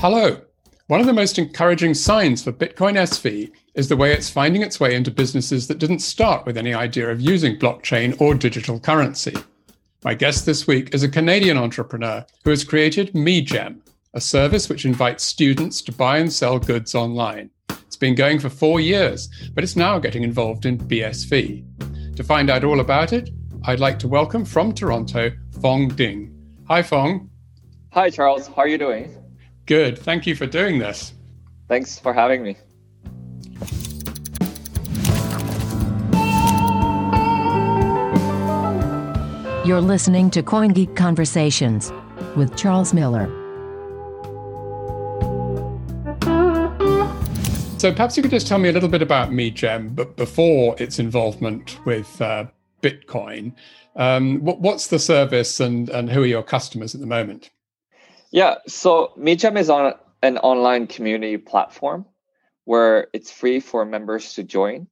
Hello. One of the most encouraging signs for Bitcoin SV is the way it's finding its way into businesses that didn't start with any idea of using blockchain or digital currency. My guest this week is a Canadian entrepreneur who has created MeGem, a service which invites students to buy and sell goods online. It's been going for four years, but it's now getting involved in BSV. To find out all about it, I'd like to welcome from Toronto Fong Ding. Hi, Fong. Hi, Charles. How are you doing? Good. Thank you for doing this. Thanks for having me. You're listening to CoinGeek Conversations with Charles Miller. So perhaps you could just tell me a little bit about me, MeGem, but before its involvement with uh, Bitcoin. Um, what, what's the service and, and who are your customers at the moment? Yeah, so MeGem is on an online community platform where it's free for members to join.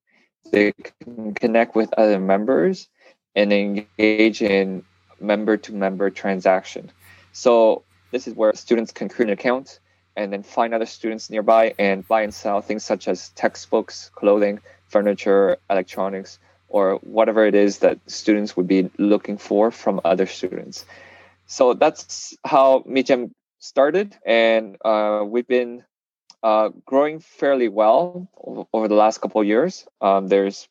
They can connect with other members and engage in member to member transaction. So this is where students can create an account and then find other students nearby and buy and sell things such as textbooks, clothing, furniture, electronics, or whatever it is that students would be looking for from other students. So that's how MeGem started, and uh, we've been uh, growing fairly well over the last couple of years. Um, there's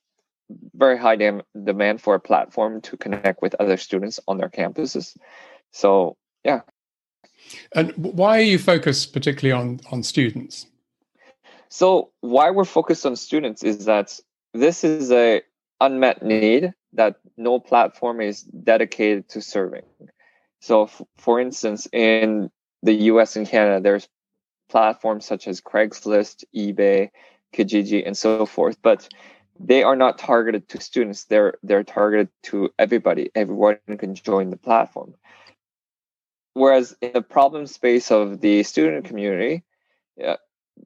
very high dem- demand for a platform to connect with other students on their campuses. So yeah. And why are you focused particularly on on students? So why we're focused on students is that this is a unmet need that no platform is dedicated to serving. So, f- for instance, in the US and Canada, there's platforms such as Craigslist, eBay, Kijiji, and so forth, but they are not targeted to students. They're they're targeted to everybody. Everyone can join the platform. Whereas in the problem space of the student community,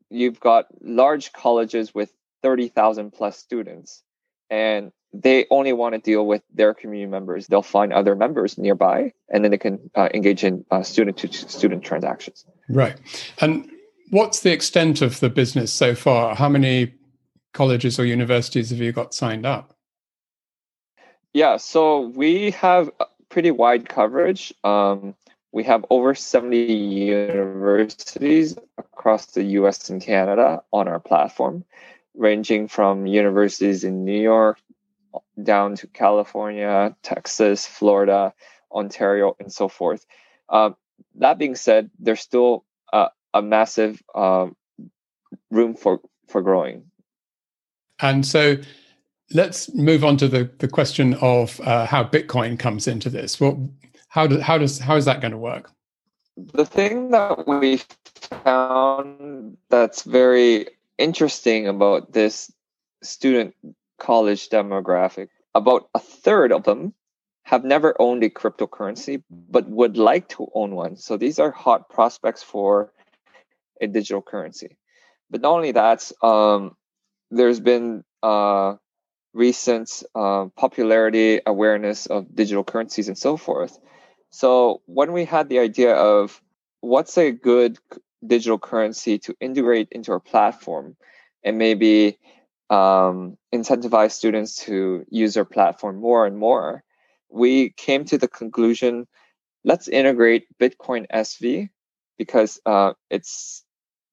you've got large colleges with 30,000 plus students and they only want to deal with their community members. They'll find other members nearby, and then they can uh, engage in uh, student to student transactions. Right. And what's the extent of the business so far? How many colleges or universities have you got signed up? Yeah, so we have pretty wide coverage. Um, we have over 70 universities across the US and Canada on our platform ranging from universities in New York down to California, Texas, Florida, Ontario, and so forth. Uh, that being said, there's still uh, a massive um, room for for growing. And so, let's move on to the the question of uh, how Bitcoin comes into this. Well, how does how does how is that going to work? The thing that we found that's very interesting about this student college demographic about a third of them have never owned a cryptocurrency but would like to own one. So these are hot prospects for a digital currency. But not only that um, there's been uh, recent uh, popularity awareness of digital currencies and so forth. So when we had the idea of what's a good digital currency to integrate into our platform and maybe um, incentivize students to use our platform more and more, we came to the conclusion let's integrate Bitcoin SV because uh, it's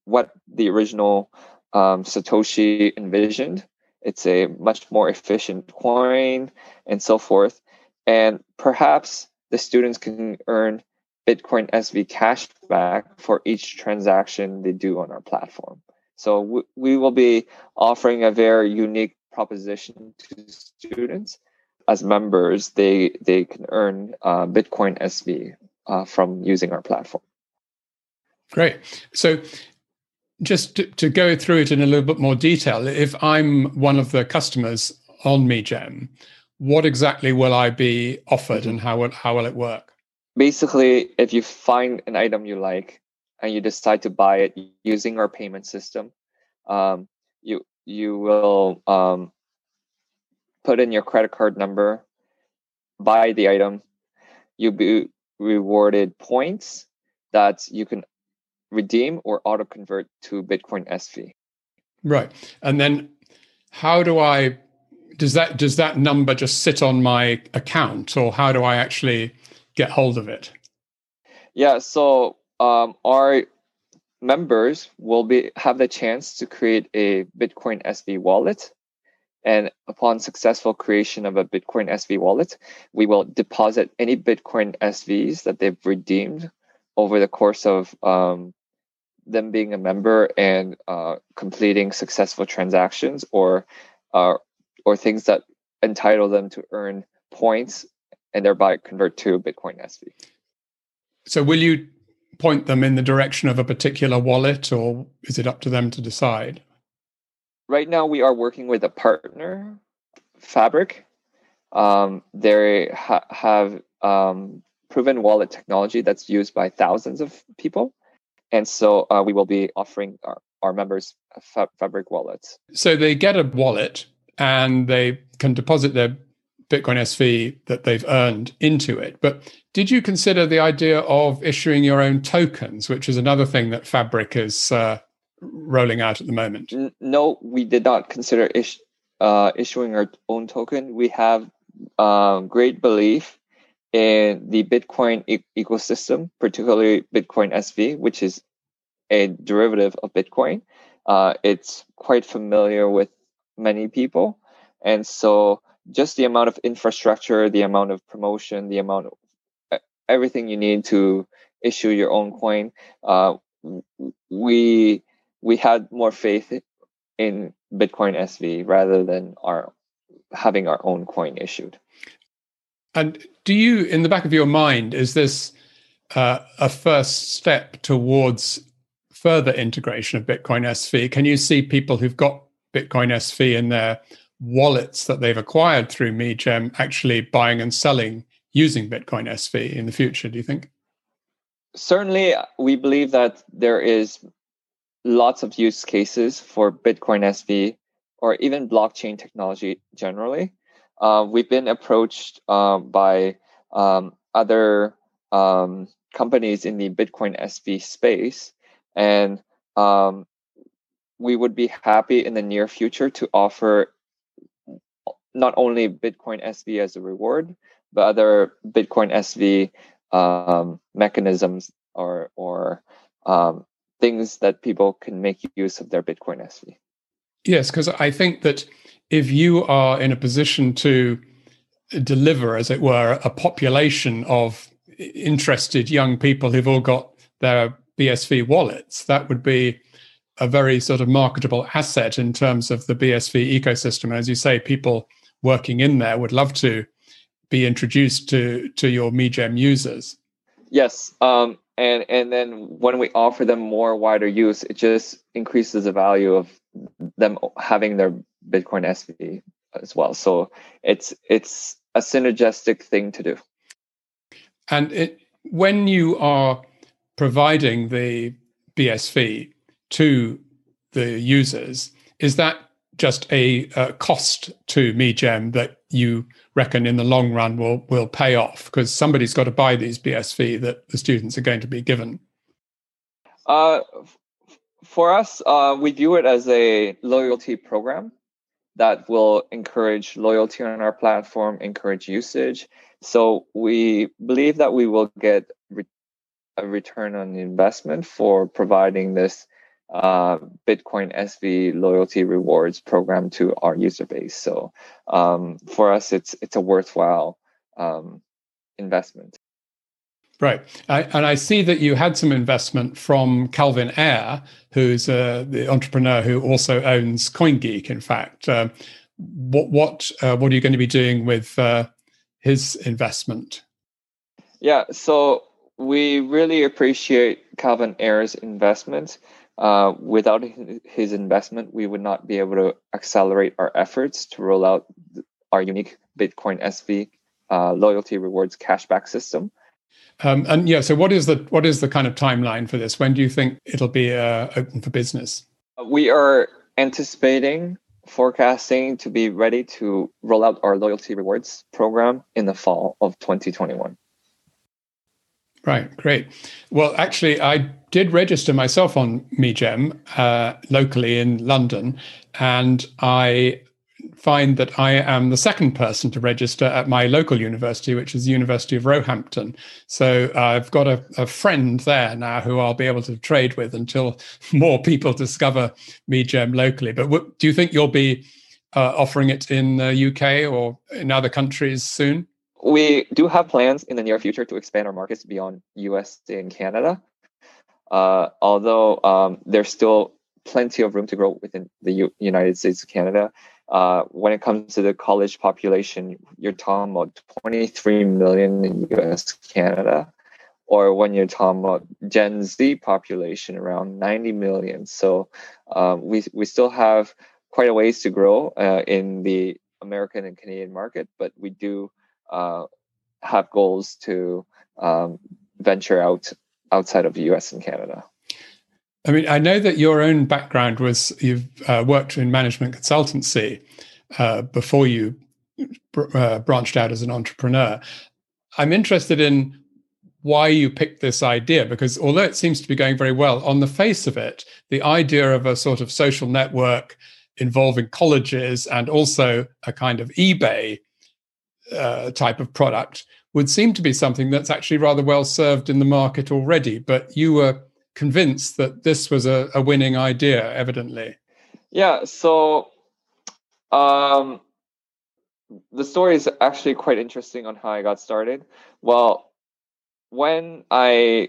what the original um, Satoshi envisioned. It's a much more efficient coin and so forth. And perhaps the students can earn Bitcoin SV cash back for each transaction they do on our platform. So we, we will be offering a very unique proposition to students. As members, they they can earn uh, Bitcoin SV uh, from using our platform. Great. So just to, to, go through it in a little bit more detail, if I'm one of the customers on MeGem, what exactly will I be offered and how will, how will it work? basically, if you find an item you like and you decide to buy it using our payment system, um, you you will um, put in your credit card number, buy the item, you'll be rewarded points that you can redeem or auto convert to Bitcoin SV. Right. And then how do I does that does that number just sit on my account or how do I actually get hold of it? Yeah, so um, our members will be have the chance to create a Bitcoin SV wallet. And upon successful creation of a Bitcoin SV wallet, we will deposit any Bitcoin SVs that they've redeemed over the course of um, them being a member and uh, completing successful transactions or uh, or things that entitle them to earn points and thereby convert to Bitcoin SV. So will you point them in the direction of a particular wallet or is it up to them to decide? Right now, we are working with a partner, Fabriik. Um, they ha- have um, proven wallet technology that's used by thousands of people. And so uh, we will be offering our, our members fa- Fabriik wallets. So they get a wallet and they can deposit their Bitcoin SV that they've earned into it. But did you consider the idea of issuing your own tokens, which is another thing that Fabriik is uh, rolling out at the moment? No, we did not consider is- uh, issuing our own token. We have um, great belief in the Bitcoin e- ecosystem, particularly Bitcoin SV, which is a derivative of Bitcoin. Uh, it's quite familiar with many people. And so just the amount of infrastructure, the amount of promotion, the amount of everything you need to issue your own coin, uh, we we had more faith in Bitcoin SV rather than our having our own coin issued. And do you, in the back of your mind, is this uh, a first step towards further integration of Bitcoin SV? Can you see people who've got Bitcoin SV in their wallets that they've acquired through MeGem actually buying and selling using Bitcoin SV in the future, do you think? Certainly, we believe that there is lots of use cases for Bitcoin SV or even blockchain technology generally. Uh, we've been approached uh, by um, other um, companies in the Bitcoin SV space, and um, we would be happy in the near future to offer not only Bitcoin SV as a reward, but other Bitcoin SV um, mechanisms or or um, things that people can make use of their Bitcoin SV. Yes, because I think that if you are in a position to deliver, as it were, a population of interested young people who've all got their BSV wallets, that would be a very sort of marketable asset in terms of the BSV ecosystem. As you say, people working in there would love to be introduced to to your MeGem users. Yes, um, and and then when we offer them more wider use, it just increases the value of them having their Bitcoin SV as well. So it's it's a synergistic thing to do. And it, when you are providing the BSV to the users, is that just a, a cost to MeGem that you reckon in the long run will will pay off because somebody's got to buy these BSV that the students are going to be given? Uh, for us, uh, we view it as a loyalty program that will encourage loyalty on our platform, encourage usage. So we believe that we will get re- a return on investment for providing this uh, Bitcoin SV loyalty rewards program to our user base. So um, for us, it's it's a worthwhile um, investment. Right, I, and I see that you had some investment from Calvin Ayre, who's uh, the entrepreneur who also owns CoinGeek. In fact, uh, what what uh, what are you going to be doing with uh, his investment? Yeah, so we really appreciate Calvin Ayre's investment. Uh, without his investment, we would not be able to accelerate our efforts to roll out our unique Bitcoin SV uh, loyalty rewards cashback system. Um, and yeah, so what is the what is the kind of timeline for this? When do you think it'll be uh, open for business? We are anticipating forecasting to be ready to roll out our loyalty rewards program in the fall of 2021. Right, great. Well, actually, I did register myself on MeGem uh, locally in London, and I find that I am the second person to register at my local university, which is the University of Roehampton. So I've got a, a, friend there now who I'll be able to trade with until more people discover MeGem locally. But w- do you think you'll be uh, offering it in the UK or in other countries soon? We do have plans in the near future to expand our markets beyond US and Canada. Uh, although um, there's still plenty of room to grow within the U- United States and Canada. Uh, when it comes to the college population, you're talking about 23 million in US, Canada, or when you're talking about Gen Z population, around 90 million. So um, we we still have quite a ways to grow uh, in the American and Canadian market, but we do uh, have goals to um, venture out outside of the US and Canada. I mean, I know that your own background was you've uh, worked in management consultancy uh, before you br- uh, branched out as an entrepreneur. I'm interested in why you picked this idea because although it seems to be going very well on the face of it, the idea of a sort of social network involving colleges and also a kind of eBay uh, type of product would seem to be something that's actually rather well served in the market already. But you were convinced that this was a, a winning idea, evidently. Yeah. So um, the story is actually quite interesting on how I got started. Well, when I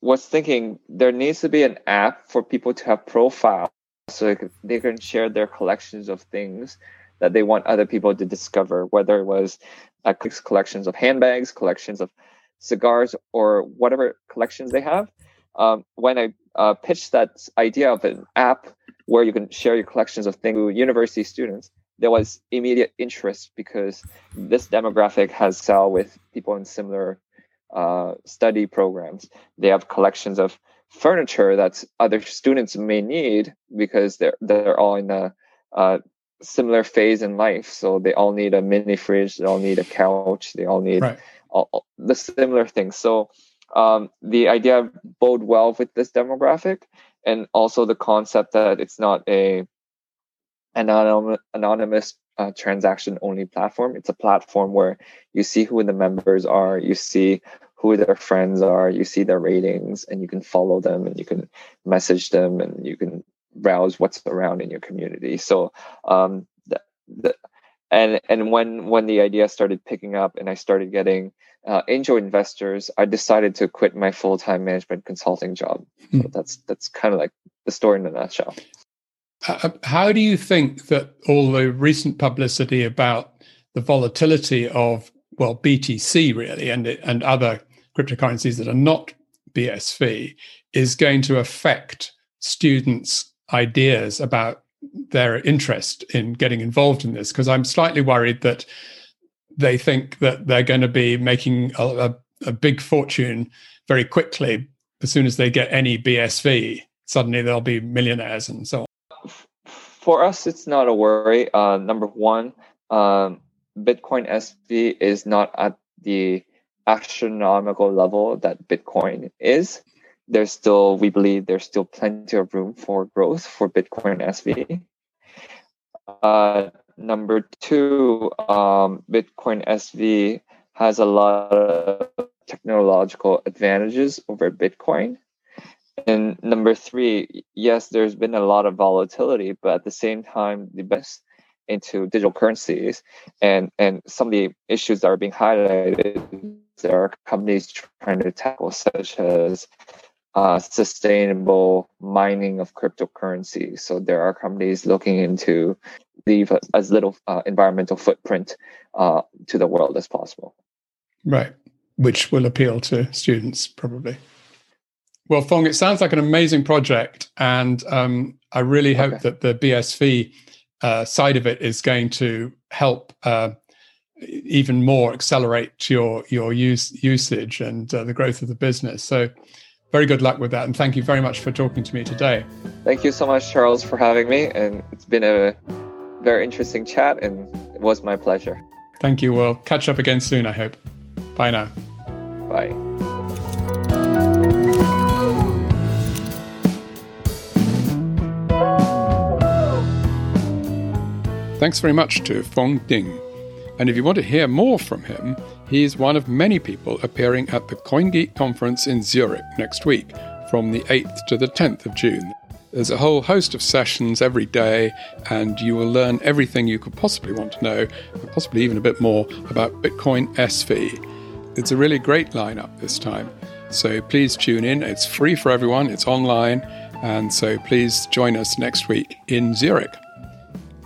was thinking there needs to be an app for people to have profiles so they can share their collections of things that they want other people to discover, whether it was uh, collections of handbags, collections of cigars, or whatever collections they have. Um, when I uh, pitched that idea of an app where you can share your collections of things with university students, there was immediate interest because this demographic has sell with people in similar uh, study programs. They have collections of furniture that other students may need because they're they're all in uh, similar phase in life. So they all need a mini fridge, they all need a couch, they all need right. all, all the similar things. So um, the idea bode well with this demographic, and also the concept that it's not a anonymous, anonymous uh, transaction only platform. It's a platform where you see who the members are, you see who their friends are, you see their ratings, and you can follow them and you can message them and you can browse what's around in your community. So um, the, the, and and when when the idea started picking up and I started getting uh, angel investors, I decided to quit my full time management consulting job. So hmm. that's that's kind of like the story in a nutshell. Uh, uh, how do you think that all the recent publicity about the volatility of well BTC really and and other cryptocurrencies that are not BSV is going to affect students' ideas about their interest in getting involved in this? Because I'm slightly worried that they think that they're going to be making a, a, a big fortune very quickly as soon as they get any BSV. Suddenly they'll be millionaires and so on. For us, it's not a worry. Uh, number one, um, Bitcoin SV is not at the astronomical level that Bitcoin is. There's still, we believe, there's still plenty of room for growth for Bitcoin SV. Uh, Number two, um, Bitcoin SV has a lot of technological advantages over Bitcoin. And number three, yes, there's been a lot of volatility, but at the same time, the best into digital currencies and and some of the issues that are being highlighted there are companies trying to tackle such as uh, sustainable mining of cryptocurrency so there are companies looking into leave as little uh, environmental footprint uh, to the world as possible. Right, which will appeal to students probably. Well, Fong, it sounds like an amazing project, and um, I really hope okay. that the BSV uh, side of it is going to help uh, even more accelerate your your use usage and uh, the growth of the business. So, very good luck with that. And thank you very much for talking to me today. Thank you so much, Charles, for having me. And it's been a very interesting chat, and it was my pleasure. Thank you. We'll catch up again soon, I hope. Bye now. Bye. Thanks very much to Fong Ding. And if you want to hear more from him, he's one of many people appearing at the CoinGeek conference in Zurich next week from the 8th to the 10th of June. There's a whole host of sessions every day, and you will learn everything you could possibly want to know, and possibly even a bit more about Bitcoin SV. It's a really great lineup this time. So please tune in. It's free for everyone, it's online, and so please join us next week in Zurich.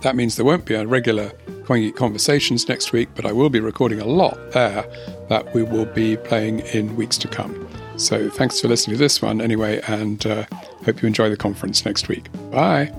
That means there won't be a regular CoinGeek Conversations next week, but I will be recording a lot there that we will be playing in weeks to come. So thanks for listening to this one anyway, and uh, hope you enjoy the conference next week. Bye.